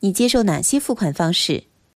你接受哪些付款方式？